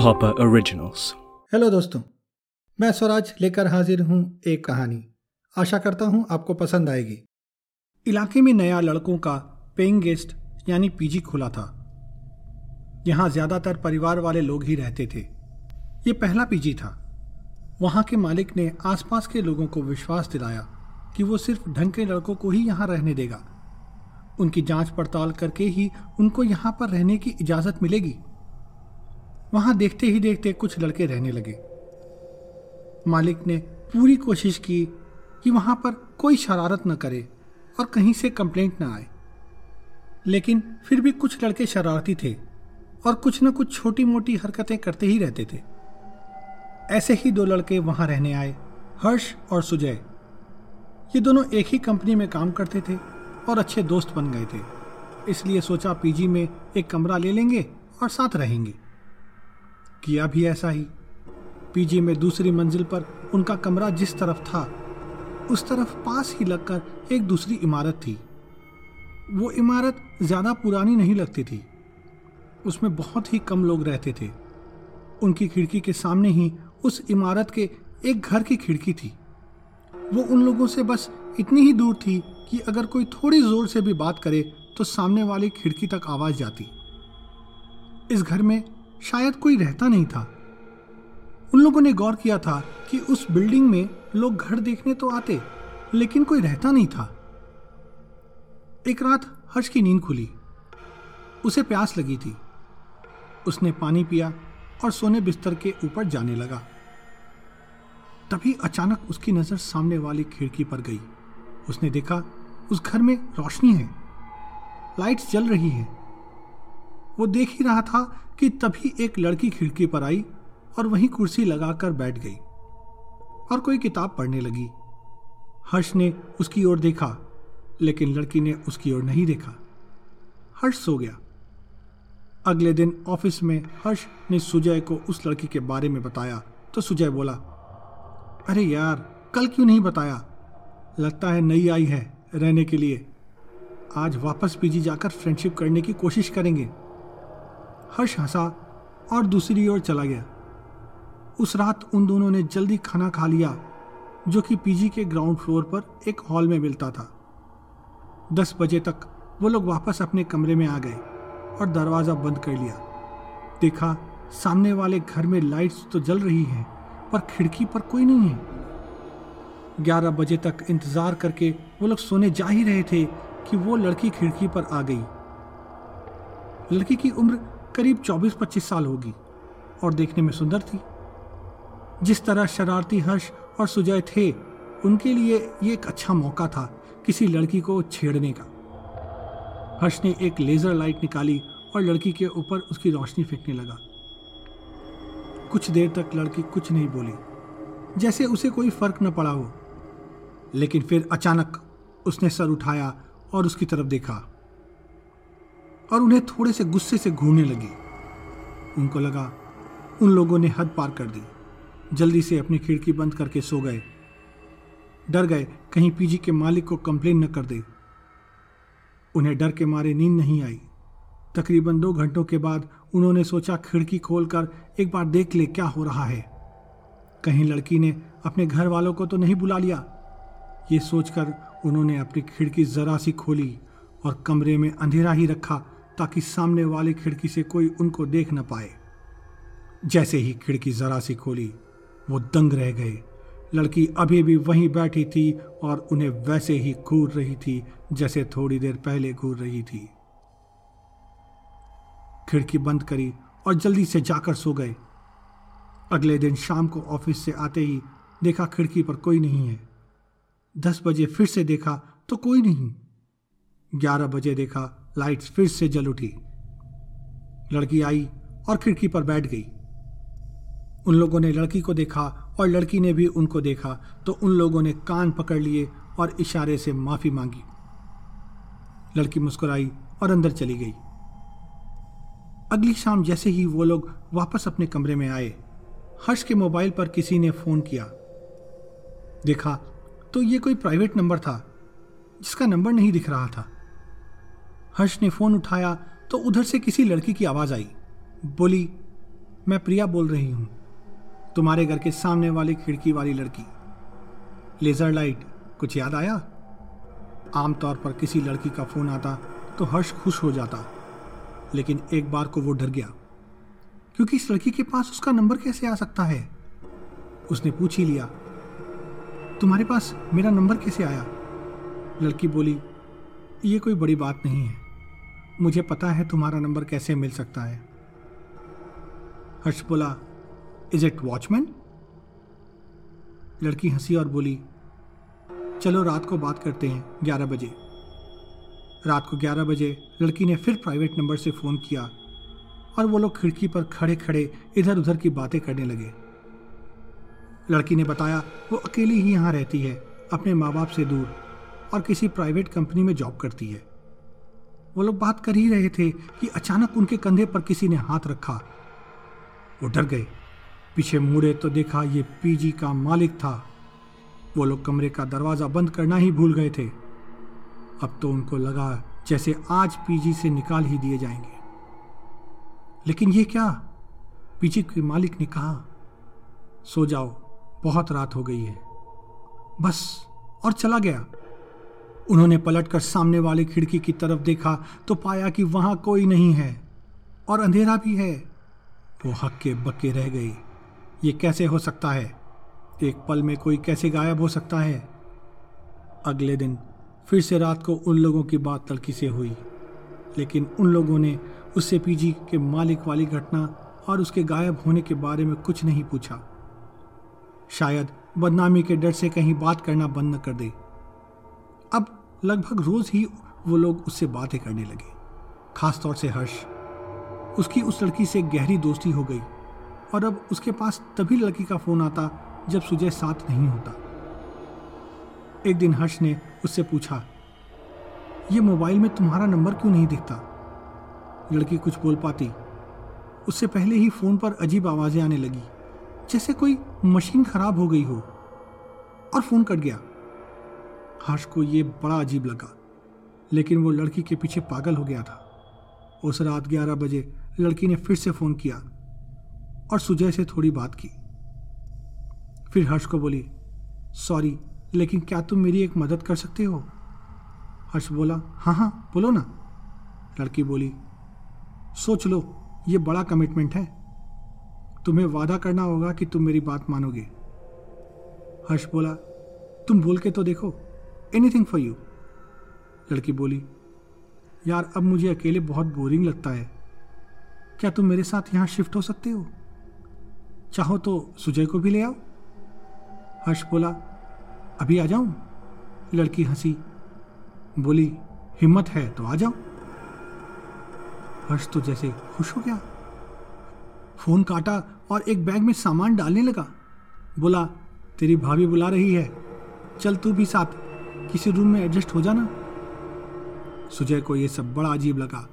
Hopper originals hello दोस्तों। मैं स्वराज लेकर हाजिर हूँ एक कहानी। आशा करता हूँ आपको पसंद आएगी। इलाके में नया लड़कों का पेइंग गेस्ट यानी पीजी खुला था। यहाँ ज़्यादातर परिवार वाले लोग ही रहते थे। ये पहला पीजी था। वहाँ के मालिक ने आसपास के लोगों को विश्वास दिलाया कि वो सिर्फ़ ढंग के लड़कों को ही यहाँ रहने देगा। उनकी जाँच पड़ताल करके ही उनको यहाँ पर रहने की इजाज़त मिलेगी। वहाँ देखते ही देखते कुछ लड़के रहने लगे। मालिक ने पूरी कोशिश की कि वहाँ पर कोई शरारत न करे और कहीं से कंप्लेंट ना आए। लेकिन फिर भी कुछ लड़के शरारती थे और कुछ न कुछ छोटी मोटी हरकतें करते ही रहते थे। ऐसे ही दो लड़के वहाँ रहने आए, हर्ष और सुजय। ये दोनों एक ही कंपनी में काम करते थे। और अच्छे दोस्त बन गए थे। इसलिए सोचा पीजी में एक कमरा ले लेंगे और साथ रहेंगे। किया भी ऐसा ही। पीजी में दूसरी मंजिल पर उनका कमरा जिस तरफ़ था, उस तरफ़ पास ही लगकर एक दूसरी इमारत थी। वो इमारत ज़्यादा पुरानी नहीं लगती थी। उसमें बहुत ही कम लोग रहते थे। उनकी खिड़की के सामने ही उस इमारत के एक घर की खिड़की थी। वो उन लोगों से बस इतनी ही दूर थी कि अगर कोई थोड़ी ज़ोर से भी बात करे तो सामने वाली खिड़की तक आवाज़ जाती। इस घर में शायद कोई रहता नहीं था। उन लोगों ने गौर किया था कि उस बिल्डिंग में लोग घर देखने तो आते, लेकिन कोई रहता नहीं था। एक रात हर्ष की नींद खुली। उसे प्यास लगी थी। उसने पानी पिया और सोने बिस्तर के ऊपर जाने लगा। तभी अचानक उसकी नज़र सामने वाली खिड़की पर गई। उसने देखा उस घर में रोशनी है। लाइट्स जल रही है। वो देख ही रहा था कि तभी एक लड़की खिड़की पर आई और वहीं कुर्सी लगाकर बैठ गई और कोई किताब पढ़ने लगी। हर्ष ने उसकी ओर देखा, लेकिन लड़की ने उसकी ओर नहीं देखा। हर्ष सो गया। अगले दिन ऑफ़िस में हर्ष ने सुजय को उस लड़की के बारे में बताया तो सुजय बोला, अरे यार, कल क्यों नहीं बताया? लगता है नई आई है। रहने के लिए। आज वापस पीजी जाकर फ्रेंडशिप करने की कोशिश करेंगे। हर्ष हंसा और दूसरी ओर चला गया। उस रात उन दोनों ने जल्दी खाना खा लिया, जो कि पीजी के ग्राउंड फ्लोर पर एक हॉल में मिलता था। दस बजे तक वो लोग वापस अपने कमरे में आ गए और दरवाज़ा बंद कर लिया। देखा, सामने वाले घर में लाइट्स तो जल रही हैं, पर खिड़की पर कोई नहीं है। ग्यारह बजे तक इंतज़ार करके वो लोग सोने जा ही रहे थे कि वो लड़की खिड़की पर आ गई। लड़की की उम्र करीब 24-25 साल होगी और देखने में सुंदर थी। जिस तरह शरारती हर्ष और सुजय थे, उनके लिए ये एक अच्छा मौका था किसी लड़की को छेड़ने का। हर्ष ने एक लेजर लाइट निकाली और लड़की के ऊपर उसकी रोशनी फेंकने लगा। कुछ देर तक लड़की कुछ नहीं बोली। जैसे उसे कोई फ़र्क न पड़ा हो लेकिन फिर अचानक उसने सर उठाया और उसकी तरफ़ देखा और उन्हें थोड़े से गुस्से से घूरने लगी। उनको लगा, उन लोगों ने हद पार कर दी। जल्दी से अपनी खिड़की बंद करके सो गए। डर गए, कहीं पीजी के मालिक को कंप्लेन न कर दे। उन्हें डर के मारे नींद नहीं आई। तकरीबन दो घंटों के बाद उन्होंने सोचा, खिड़की खोलकर एक बार देख ले क्या हो रहा है। कहीं लड़की ने अपने घर वालों को तो नहीं बुला लिया? ये सोचकर उन्होंने अपनी खिड़की जरा सी खोली और कमरे में अंधेरा ही रखा ताकि सामने वाली खिड़की से कोई उनको देख न पाए। जैसे ही खिड़की जरा सी खोली, वो दंग रह गए। लड़की अभी भी वहीं बैठी थी और उन्हें वैसे ही घूर रही थी जैसे थोड़ी देर पहले घूर रही थी। खिड़की बंद करी और जल्दी से जाकर सो गए। अगले दिन शाम को ऑफ़िस से आते ही देखा खिड़की पर कोई नहीं है। दस बजे फिर से देखा तो कोई नहीं। ग्यारह बजे देखा लाइट्स फिर से जल उठी। लड़की आई और खिड़की पर बैठ गई। उन लोगों ने लड़की को देखा और लड़की ने भी उनको देखा तो उन लोगों ने कान पकड़ लिए और इशारे से माफ़ी मांगी। लड़की मुस्कुराई और अंदर चली गई। अगली शाम जैसे ही वो लोग वापस अपने कमरे में आए, हर्ष के मोबाइल पर किसी ने फ़ोन किया। देखा तो ये कोई प्राइवेट नंबर था, जिसका नंबर नहीं दिख रहा था। हर्ष ने फ़ोन उठाया तो उधर से किसी लड़की की आवाज़ आई। बोली, मैं प्रिया बोल रही हूँ, तुम्हारे घर के सामने वाली खिड़की वाली लड़की। लेजर लाइट कुछ याद आया? आमतौर पर किसी लड़की का फ़ोन आता तो हर्ष खुश हो जाता, लेकिन एक बार को वो डर गया। क्योंकि इस लड़की के पास उसका नंबर कैसे आ सकता है? उसने पूछ ही लिया तुम्हारे पास मेरा नंबर कैसे आया? लड़की बोली, ये कोई बड़ी बात नहीं है। मुझे पता है तुम्हारा नंबर कैसे मिल सकता है। हर्ष बोला इज़ इट वॉचमैन लड़की हँसी और बोली, चलो रात को बात करते हैं, ग्यारह बजे। रात को ग्यारह बजे, लड़की ने फिर प्राइवेट नंबर से फ़ोन किया और वो लोग खिड़की पर खड़े खड़े इधर उधर की बातें करने लगे। लड़की ने बताया, वो अकेली ही यहाँ रहती है, अपने माँ बाप से दूर, और किसी प्राइवेट कंपनी में जॉब करती है। वो लोग बात कर ही रहे थे कि अचानक उनके कंधे पर किसी ने हाथ रखा। वो डर गए। पीछे मुड़े तो देखा ये पीजी का मालिक था। वो लोग कमरे का दरवाज़ा बंद करना ही भूल गए थे। अब तो उनको लगा जैसे आज पीजी से निकाल ही दिए जाएँगे। लेकिन ये क्या? पीजी के मालिक ने कहा, सो जाओ बहुत रात हो गई है। बस, और चला गया। उन्होंने पलटकर सामने वाली खिड़की की तरफ़ देखा तो पाया कि वहाँ कोई नहीं है, और अंधेरा भी है। वो हक्के बक्के रह गई। ये कैसे हो सकता है? एक पल में कोई कैसे गायब हो सकता है? अगले दिन, फिर से रात को उन लोगों की बात तड़की से हुई। लेकिन उन लोगों ने उससे पीजी के मालिक वाली घटना और उसके गायब होने के बारे में कुछ नहीं पूछा। शायद बदनामी के डर से कहीं बात करना बंद न कर दे। अब लगभग रोज ही वो लोग उससे बातें करने लगे, खासतौर से हर्ष। उसकी उस लड़की से गहरी दोस्ती हो गई, और अब उसके पास तभी लड़की का फ़ोन आता जब सुजय साथ नहीं होता। एक दिन हर्ष ने उससे पूछा, ये मोबाइल में तुम्हारा नंबर क्यों नहीं दिखता? लड़की कुछ बोल पाती। उससे पहले ही फ़ोन पर अजीब आवाज़ें आने लगी। जैसे कोई मशीन खराब हो गई हो। और फ़ोन कट गया। हर्ष को यह बड़ा अजीब लगा, लेकिन वो लड़की के पीछे पागल हो गया था। उस रात ग्यारह बजे लड़की ने फिर से फ़ोन किया और सुजय से थोड़ी बात की। फिर हर्ष को बोली, सॉरी, लेकिन क्या तुम मेरी एक मदद कर सकते हो? हर्ष बोला हाँ हाँ बोलो ना। लड़की बोली, सोच लो, ये बड़ा कमिटमेंट है। तुम्हें वादा करना होगा कि तुम मेरी बात मानोगे। हर्ष बोला, तुम बोल के तो देखो एनीथिंग फॉर यू लड़की बोली, यार, अब मुझे अकेले बहुत बोरिंग लगता है। क्या तुम मेरे साथ यहाँ शिफ्ट हो सकते हो? चाहो तो सुजय को भी ले आओ? हर्ष बोला, अभी आ जाऊँ? लड़की हँसी, बोली, हिम्मत है तो आ जाओ हर्ष तो जैसे खुश हो गया। फ़ोन काटा और एक बैग में सामान डालने लगा। बोला, तेरी भाभी बुला रही है। चल तू भी साथ, किसी रूम में एडजस्ट हो जाना। सुजय को यह सब बड़ा अजीब लगा।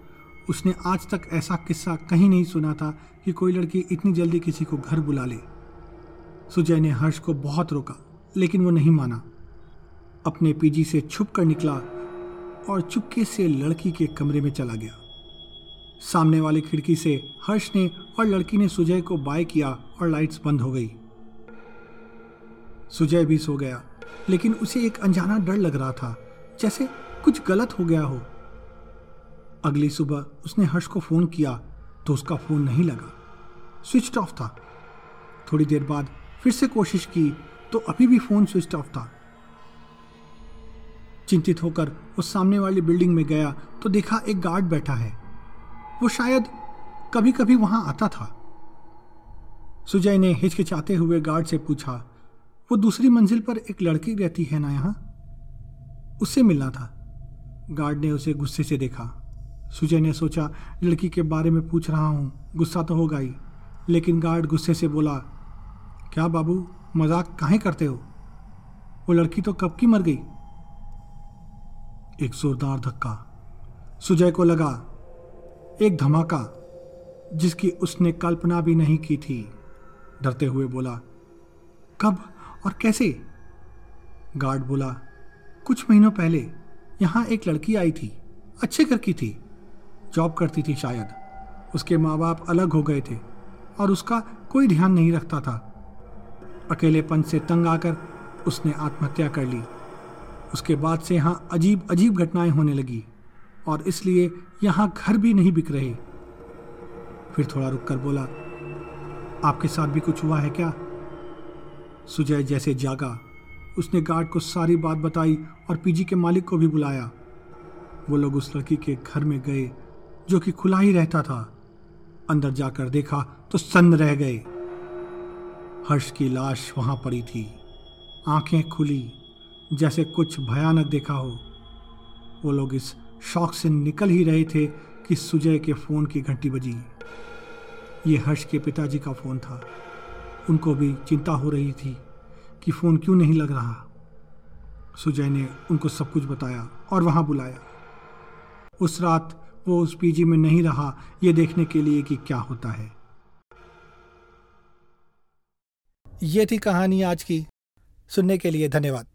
उसने आज तक ऐसा किस्सा कहीं नहीं सुना था कि कोई लड़की इतनी जल्दी किसी को घर बुला ले। सुजय ने हर्ष को बहुत रोका, लेकिन वो नहीं माना। अपने पीजी से छुप कर निकला और चुपके से लड़की के कमरे में चला गया। सामने वाली खिड़की से हर्ष ने और लड़की ने सुजय को बाय किया और लाइट्स बंद हो गई। सुजय भी सो गया, लेकिन उसे एक अनजाना डर लग रहा था, जैसे कुछ गलत हो गया हो। अगली सुबह उसने हर्ष को फ़ोन किया तो उसका फ़ोन नहीं लगा। स्विच ऑफ़ था। थोड़ी देर बाद फिर से कोशिश की तो अभी भी फ़ोन स्विच ऑफ़ था। चिंतित होकर उस सामने वाली बिल्डिंग में गया तो देखा एक गार्ड बैठा है। वो शायद कभी कभी वहाँ आता था। सुजय ने हिचकिचाते हुए गार्ड से पूछा, वो दूसरी मंजिल पर एक लड़की रहती है ना यहाँ? उससे मिलना था। गार्ड ने उसे गुस्से से देखा। सुजय ने सोचा, लड़की के बारे में पूछ रहा हूँ, गुस्सा तो होगा ही। लेकिन गार्ड गुस्से से बोला, क्या बाबू, मज़ाक काहे करते हो? वो लड़की तो कब की मर गई? एक जोरदार धक्का। सुजय को लगा एक धमाका जिसकी उसने कल्पना भी नहीं की थी। डरते हुए बोला, कब और कैसे? गार्ड बोला, कुछ महीनों पहले यहाँ एक लड़की आई थी, अच्छे घर की थी, जॉब करती थी शायद। उसके माँ बाप अलग हो गए थे और उसका कोई ध्यान नहीं रखता था। अकेलेपन से तंग आकर उसने आत्महत्या कर ली। उसके बाद से यहाँ अजीब अजीब घटनाएँ होने लगी। और इसलिए यहाँ घर भी नहीं बिक रहे। फिर थोड़ा रुक कर बोला, आपके साथ भी कुछ हुआ है क्या? सुजय जैसे जागा। उसने गार्ड को सारी बात बताई और पीजी के मालिक को भी बुलाया। वो लोग उस लड़की के घर में गए, जो कि खुला ही रहता था। अंदर जाकर देखा तो सन्न रह गए। हर्ष की लाश वहाँ पड़ी थी। आँखें खुली, जैसे कुछ भयानक देखा हो। वो लोग इस शौक से निकल ही रहे थे कि सुजय के फ़ोन की घंटी बजी। ये हर्ष के पिताजी का फ़ोन था। उनको भी चिंता हो रही थी कि फ़ोन क्यों नहीं लग रहा। सुजय ने उनको सब कुछ बताया और वहाँ बुलाया। उस रात वो उस पीजी में नहीं रहा, ये देखने के लिए कि क्या होता है। ये थी कहानी आज की। सुनने के लिए धन्यवाद।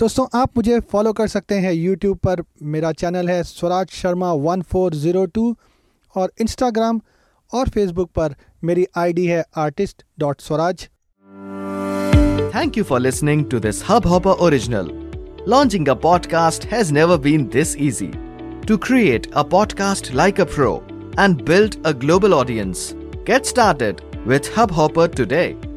दोस्तों, आप मुझे फॉलो कर सकते हैं यूट्यूब पर। मेरा चैनल है Swaraj Sharma one four zero two और इंस्टाग्राम और फेसबुक पर। मेरी आईडी है artist dot Swaraj thank you for listening to this hub hop original launching a podcast has never been this easy to create a podcast like a pro and build a global audience get started with Hubhopper today